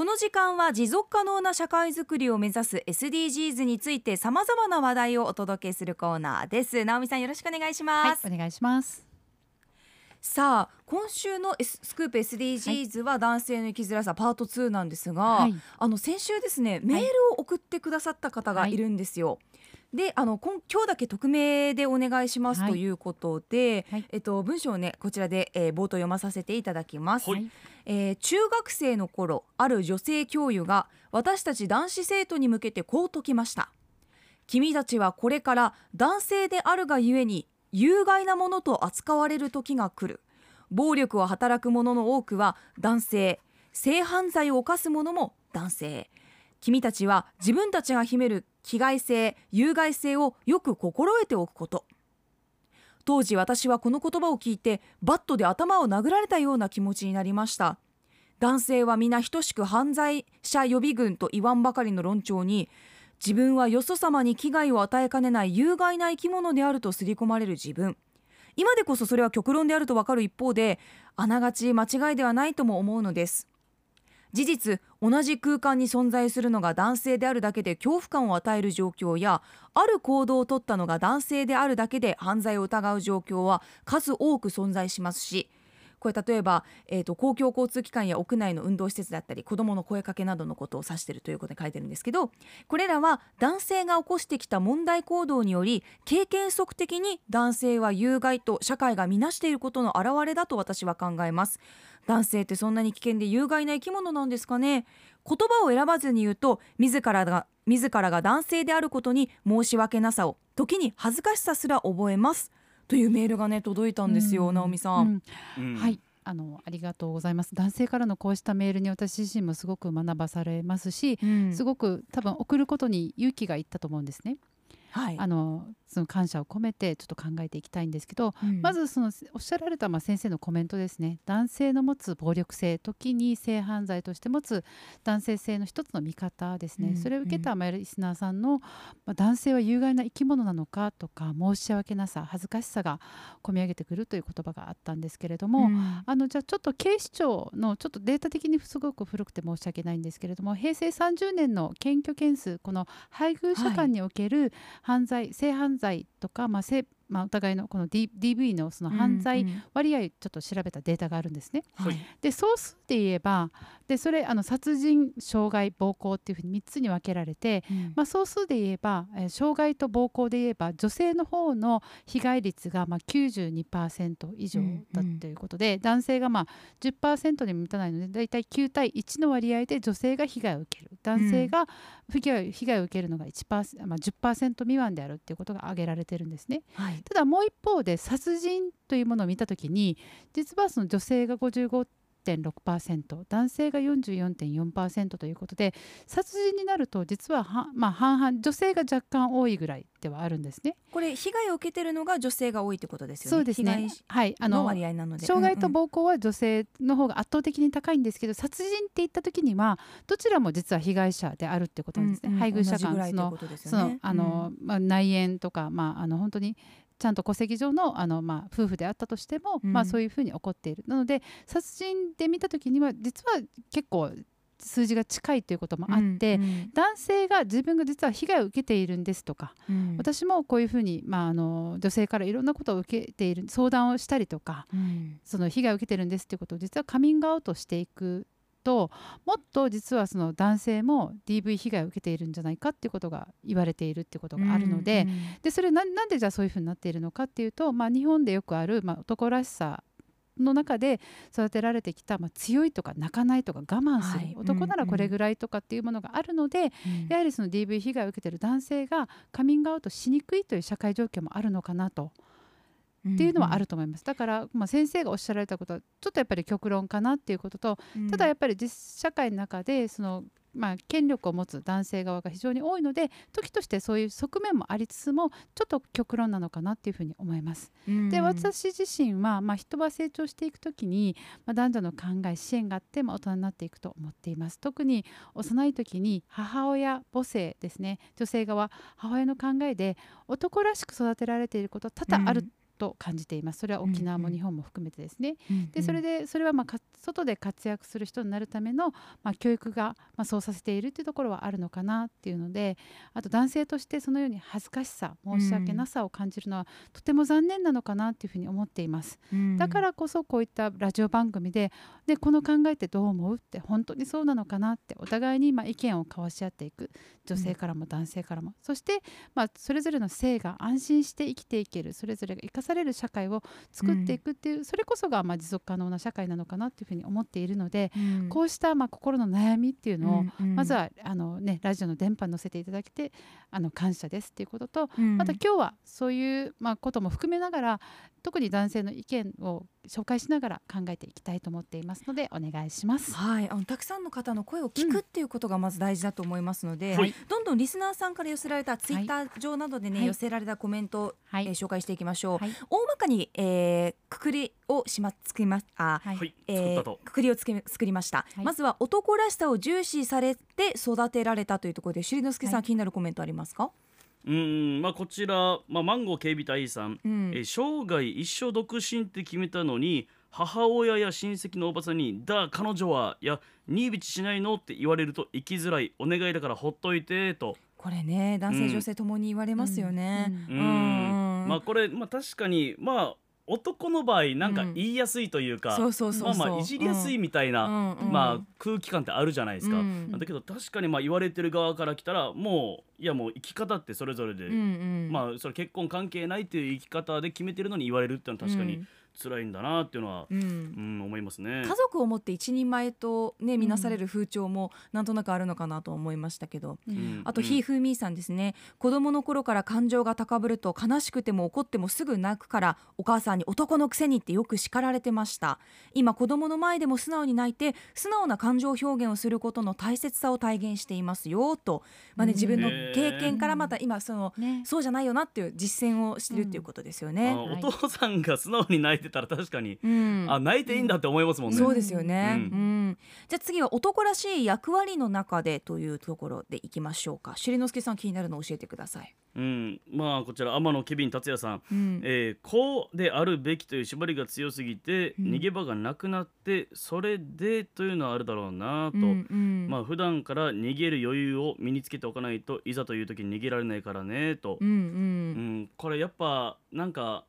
この時間は持続可能な社会づくりを目指す SDGs についてさまざまな話題をお届けするコーナーです。直美さんよろしくお願いします、はい、お願いします。さあ今週の、S、スクープ SDGs は男性の生きづらさパート2なんですが、はい、あの先週ですねメールを送ってくださった方がいるんですよ。であの今今日だけ匿名でお願いしますということで、はい、えっと、文章をねこちらで、えー、冒頭読まさせていただきます、はい、えー、中学生の頃ある女性教諭が私たち男子生徒に向けてこう説きました。君たちはこれから男性であるがゆえに有害なものと扱われる時が来る。暴力を働く者の多くは男性。性犯罪を犯す者も男性。君たちは自分たちが秘める危害性有害性をよく心得ておくこと。当時私はこの言葉を聞いてバットで頭を殴られたような気持ちになりました。男性は皆等しく犯罪者予備軍と言わんばかりの論調に自分はよそ様に危害を与えかねない有害な生き物であると刷り込まれる自分。今でこそそれは極論であるとわかる一方であながち間違いではないとも思うのです。事実同じ空間に存在するのが男性であるだけで恐怖感を与える状況やある行動をとったのが男性であるだけで犯罪を疑う状況は数多く存在しますしこれ例えば、えーと、公共交通機関や屋内の運動施設だったり子どもの声かけなどのことを指しているということで書いてるんですけどこれらは男性が起こしてきた問題行動により経験則的に男性は有害と社会が見なしていることの表れだと私は考えます。男性ってそんなに危険で有害な生き物なんですかね。言葉を選ばずに言うと自らが自らが男性であることに申し訳なさを時に恥ずかしさすら覚えます。というメールがね届いたんですよ、うん、直美さん、うん、はい。あのありがとうございます。男性からのこうしたメールに私自身もすごく学ばされますし、うん、すごく多分送ることに勇気がいったと思うんですね。はい、あのその感謝を込めてちょっと考えていきたいんですけど、うん、まずそのおっしゃられたまあ先生のコメントですね。男性の持つ暴力性時に性犯罪として持つ男性性の一つの見方ですね、うん、それを受けたまあリスナーさんの、まあ、男性は有害な生き物なのかとか申し訳なさ恥ずかしさが込み上げてくるという言葉があったんですけれども、うん、あのじゃあちょっと警視庁のちょっとデータ的にすごく古くて申し訳ないんですけれども平成30年の検挙件数この配偶者間における犯罪、はい、性犯罪とか、まあ、性まあ、お互いのこの、D、DV のその犯罪割合ちょっと調べたデータがあるんですね。うんうん、で総数で言えばでそれあの殺人傷害暴行っていうふうに3つに分けられて、うん、まあ、総数で言えば、えー、傷害と暴行で言えば女性の方の被害率がまあ92%以上だということで、うんうん、男性がまあ10%にも満たないのでだいたい9対1の割合で女性が被害を受ける。男性が被害,、被害を受けるのが1%、まあ、10%未満であるっていうことが挙げられてるんですね。はいただもう一方で殺人というものを見た時に実はその女性が55 6.6%男性が44.4%ということで殺人になると実はは、まあ、半々女性が若干多いぐらいではあるんですね。これ被害を受けてるのが女性が多いってことですよね。そうですね。はい、あの割合なので傷害と暴行は女性の方が圧倒的に高いんですけど、うんうん、殺人って言った時にはどちらも実は被害者であるってことなんですね。うんうん、配偶者間その、ね、そのあの、まあ内縁とかまああの本当にちゃんと戸籍上のあの、まあ、夫婦であったとしても、うん、まあ、そういうふうに起こっている。なので殺人で見た時には実は結構数字が近いということもあって、うんうん、男性が自分が実は被害を受けているんですとか、うん、私もこういうふうに、まあ、あの女性からいろんなことを受けている相談をしたりとか、うん、その被害を受けてるんですということを実はカミングアウトしていくともっと実はその男性も DV 被害を受けているんじゃないかっていうことが言われているっていうことがあるのでうんうん、でそれななんでじゃあそういうふうになっているのかっていうと、まあ、日本でよくある、まあ、男らしさの中で育てられてきた、まあ、強いとか泣かないとか我慢する、はい、男ならこれぐらいとかっていうものがあるので、うんうん、やはりその DV 被害を受けている男性がカミングアウトしにくいという社会状況もあるのかなと。っていうのはあると思います、だから、まあ、先生がおっしゃられたことはちょっとやっぱり極論かなっていうことと、ただやっぱり実社会の中でそのまあ、権力を持つ男性側が非常に多いので時としてそういう側面もありつつもちょっと極論なのかなっていうふうに思います。で私自身は、まあ、人は成長していく時に、まあ、男女の考え支援があって、まあ、大人になっていくと思っています。特に幼い時に母親母性ですね。女性側母親の考えで男らしく育てられていること多々あると感じています。それは沖縄も日本も含めてですね、うんうん、でそれでそれはまあ外で活躍する人になるための、まあ、教育がまあそうさせているというところはあるのかなっていうのであと男性としてそのように恥ずかしさ申し訳なさを感じるのは、とても残念なのかなというふうに思っています、うん、だからこそこういったラジオ番組ででこの考えってどう思うって本当にそうなのかなってお互いにまあ意見を交わし合っていく。女性からも男性からも、そしてまあそれぞれの性が安心して生きていける。それぞれが生かされる社会を作っていくっていう、それこそがまあ持続可能な社会なのかなというふうに思っているので、こうしたまあ心の悩みっていうのを、まずはあの、ね、ラジオの電波に乗せていただけてあの感謝ですっていうことと、また今日はそういうまあことも含めながら特に男性の意見を紹介しながら考えていきたいと思っていますのでお願いします。はい、あのたくさんの方の声を聞くっていうことがまず大事だと思いますので、うん、どんどんリスナーさんから寄せられたツイッター上などでね、はい、寄せられたコメントを、はい、えー、紹介していきましょう。はい、大まかに、えー、くくりをしま作りますあ、はい、えー、くくりをつけ作りました、まずは男らしさを重視されて育てられたというところで、しりのすけさん、気になるコメントありますか？うんまあ、こちら、まあ、マンゴー警備隊さん、うん、え生涯一生独身って決めたのに母親や親戚のおばさんに「だ彼女は」や「ニービチしないの?」って言われると生きづらいお願いだからほっといてと。これね男性、女性ともに言われますよね。まあこれ、まあ、確かにまあ男の場合なんか言いやすいというか、まあまあいじりやすいみたいな、まあ空気感ってあるじゃないですか、だけど確かにまあ言われてる側から来たらもういやもう生き方ってそれぞれで、まあそれ結婚関係ないっていう生き方で決めてるのに言われるっていうのは確かに、辛いんだなっていうのは、うん、うん、思いますね。家族を持って一人前とね見なされる風潮もなんとなくあるのかなと思いましたけど、うん、あとひーふーみーさんですね。子供の頃から感情が高ぶると悲しくても怒ってもすぐ泣くからお母さんに男のくせにってよく叱られてました。今子供の前でも素直に泣いて素直な感情表現をすることの大切さを体現していますよと、まあね、自分の経験からまた今その、ね、そうじゃないよなっていう実践をしてるっていうことですよね、お父さんが素直に泣いてたら確かに、うん、あ泣いていいんだって思いますもんね。そうですよね、うん、うん、じゃあ次は男らしい役割の中でというところでいきましょうか。しりのすけさん気になるの教えてください。うん、まあこちら天野ケビン達也さん、うん、えー、こうであるべきという縛りが強すぎて、逃げ場がなくなってそれでというのはあるだろうなと、うんうん、まあ普段から逃げる余裕を身につけておかないといざという時に逃げられないからねと、うん、うん。うん、これやっぱなんか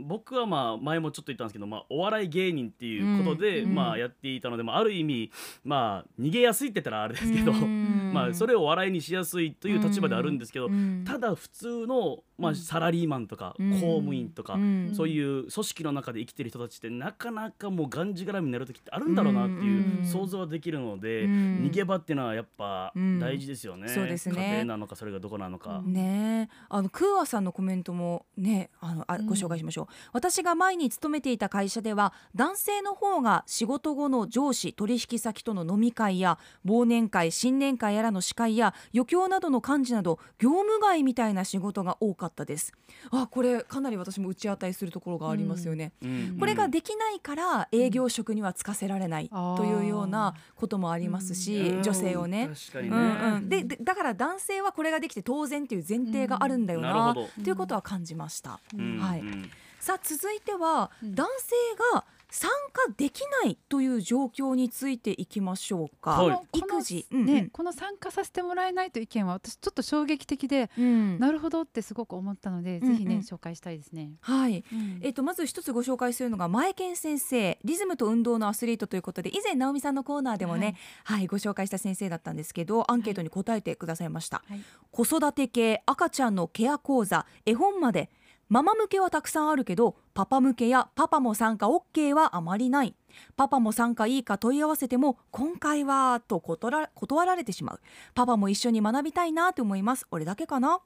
僕はまあ前もちょっと言ったんですけど、まあ、お笑い芸人っていうことで、まあやっていたので、まあ、ある意味まあ逃げやすいって言ったらあれですけど、まあそれを笑いにしやすいという立場であるんですけど、ただ普通のまあ、サラリーマンとか公務員とか、そういう組織の中で生きてる人たちってなかなかもうがんじがらみになる時ってあるんだろうなっていう想像はできるので、逃げ場っていうのはやっぱ大事ですよね,、そうですね。家庭なのかそれがどこなのか。ねあのクーアさんのコメントもねあのあご紹介しましょう、私が前に勤めていた会社では男性の方が仕事後の上司取引先との飲み会や忘年会新年会やらの司会や余興などの幹事など業務外みたいな仕事が多かったです。あこれかなり私も打ち当たりするところがありますよね、うん、これができないから営業職には就かせられないというようなこともありますし、女性をね、ね、うんうん、でだから男性はこれができて当然っていう前提があるんだよな、ということは感じました、はい、さあ続いては男性が参加できないという状況についていきましょうか。はい、育児、ね、うんうん、この参加させてもらえないという意見は私ちょっと衝撃的で、うん、なるほどってすごく思ったので、うんうん、ぜひね紹介したいですね。はい、うん、えっ、ー、とまず一つご紹介するのが前健先生、リズムと運動のアスリートということで以前直美さんのコーナーでもね、はい、はい、ご紹介した先生だったんですけど、アンケートに答えてくださいました。はい、子育て系赤ちゃんのケア講座、絵本まで。ママ向けはたくさんあるけどパパ向けやパパも参加 OK はあまりない。パパも参加いいか問い合わせても今回はと断られてしまう。パパも一緒に学びたいなと思います。俺だけかな？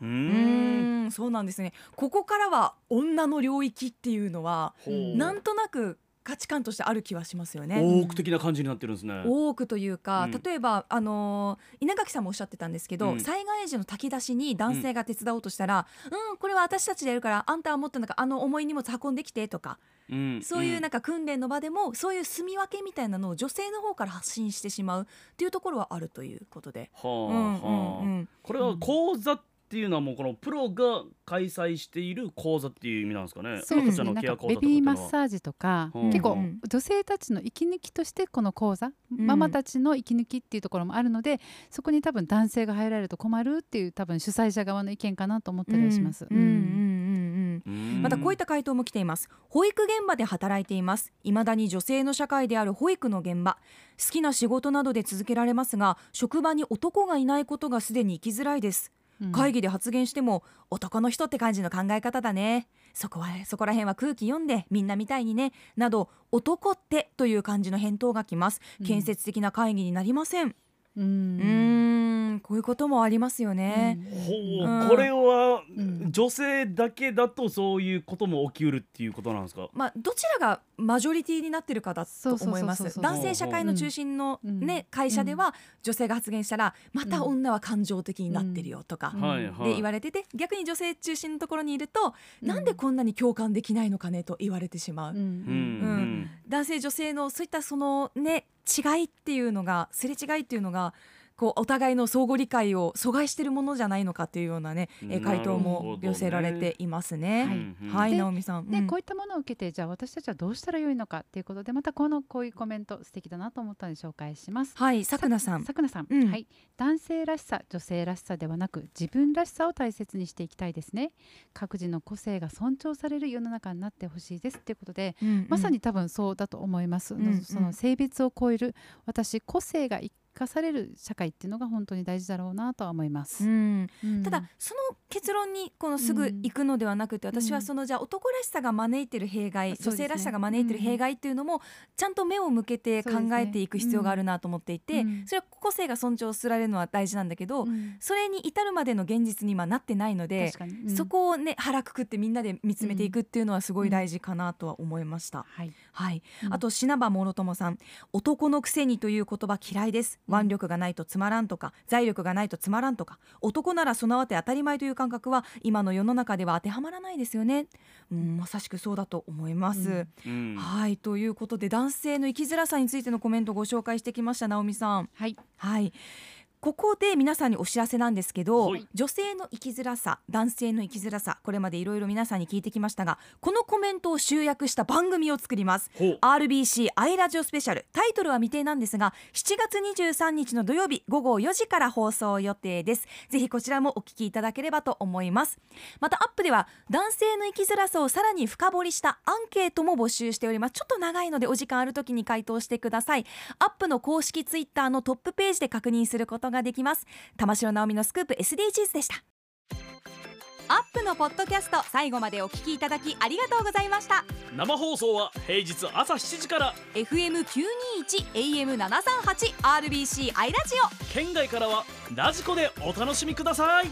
うん。そうなんですね。ここからは女の領域っていうのはなんとなく価値観としてある気はしますよね。多く的な感じになってるんですね。多くというか、うん、例えばあのー、稲垣さんもおっしゃってたんですけど、うん、災害時の炊き出しに男性が手伝おうとしたら、うん、うん、これは私たちでやるからあんたはもっとなんかあの重い荷物運んできてとか。そういうなんか訓練の場でもそういう住み分けみたいなのを女性の方から発信してしまうっていうところはあるということで。はあはあ、これは講座っっていうのはもうこのプロが開催している講座っていう意味なんですかね。そうですね。なんかベビーマッサージとか、うん、結構女性たちの息抜きとしてこの講座、うん、ママたちの息抜きっていうところもあるので、そこに多分男性が入られると困るっていう多分主催者側の意見かなと思ったりはします。うん、うん、うんまたこういった回答も来ています。保育現場で働いています。未だに女性の社会である保育の現場、好きな仕事などで続けられますが、職場に男がいないことがすでに生きづらいです。会議で発言しても男の人って感じの考え方だね。そこはそこら辺は空気読んでみんなみたいにねなど男ってという感じの返答が来ます。建設的な会議になりませんうん。こういうこともありますよね。ほう、これは、女性だけだとそういうことも起きうるっていうことなんですか？まあどちらがマジョリティになってるかだと思います。男性社会の中心のね、会社では女性が発言したらまた女は感情的になってるよとかで言われてて、逆に女性中心のところにいると、なんでこんなに共感できないのかねと言われてしまう。うん。男性女性のそういったそのね違いっていうのがすれ違いっていうのがこうお互いの相互理解を阻害しているものじゃないのかというようなね、え回答も寄せられていますね。はい、はい、直美さん。で、うん、こういったものを受けてじゃあ私たちはどうしたらよいのかっていうことでまたこのこういうコメント素敵だなと思ったので紹介します。はい、さくなさん。さくなさん、うん、はい、男性らしさ、女性らしさではなく自分らしさを大切にしていきたいですね。各自の個性が尊重される世の中になってほしいですっていうことで、うんうん、まさに多分そうだと思います。うんうん、その性別を超える私個性が一かされる社会っていうのが本当に大事だろうなとは思います。うんうん、ただその結論にこのすぐ行くのではなくて、私はそのじゃあ男らしさが招いてる弊害、女性らしさが招いてる弊害っていうのもちゃんと目を向けて考えていく必要があるなと思っていて、それは個性が尊重されるのは大事なんだけど、それに至るまでの現実に今なってないので、そこをね腹くくってみんなで見つめていくっていうのはすごい大事かなとは思いました。はい、はい、あと品場諸友さん男のくせにという言葉嫌いです腕力がないとつまらんとか財力がないとつまらんとか男なら備わって当たり前という感覚は今の世の中では当てはまらないですよね、うん、まさしくそうだと思います、うん。はいということで男性の生きづらさについてのコメントをご紹介してきました直美さん。はい、はいここで皆さんにお知らせなんですけど、女性の生きづらさ男性の生きづらさこれまでいろいろ皆さんに聞いてきましたがこのコメントを集約した番組を作ります。RBC アイラジオスペシャル。タイトルは未定なんですが7月23日の土曜日午後4時から放送予定です。ぜひこちらもお聞きいただければと思います。またアップでは男性の生きづらさをさらに深掘りしたアンケートも募集しております。ちょっと長いのでお時間ある時に回答してください。アップの公式ツイッターのトップページで確認することができます。玉城直美のスクープ SDGs でした。アップのポッドキャスト最後までお聞きいただきありがとうございました。生放送は平日朝7時から。FM921 AM738 RBC アイラジオ。県外からはラジコでお楽しみください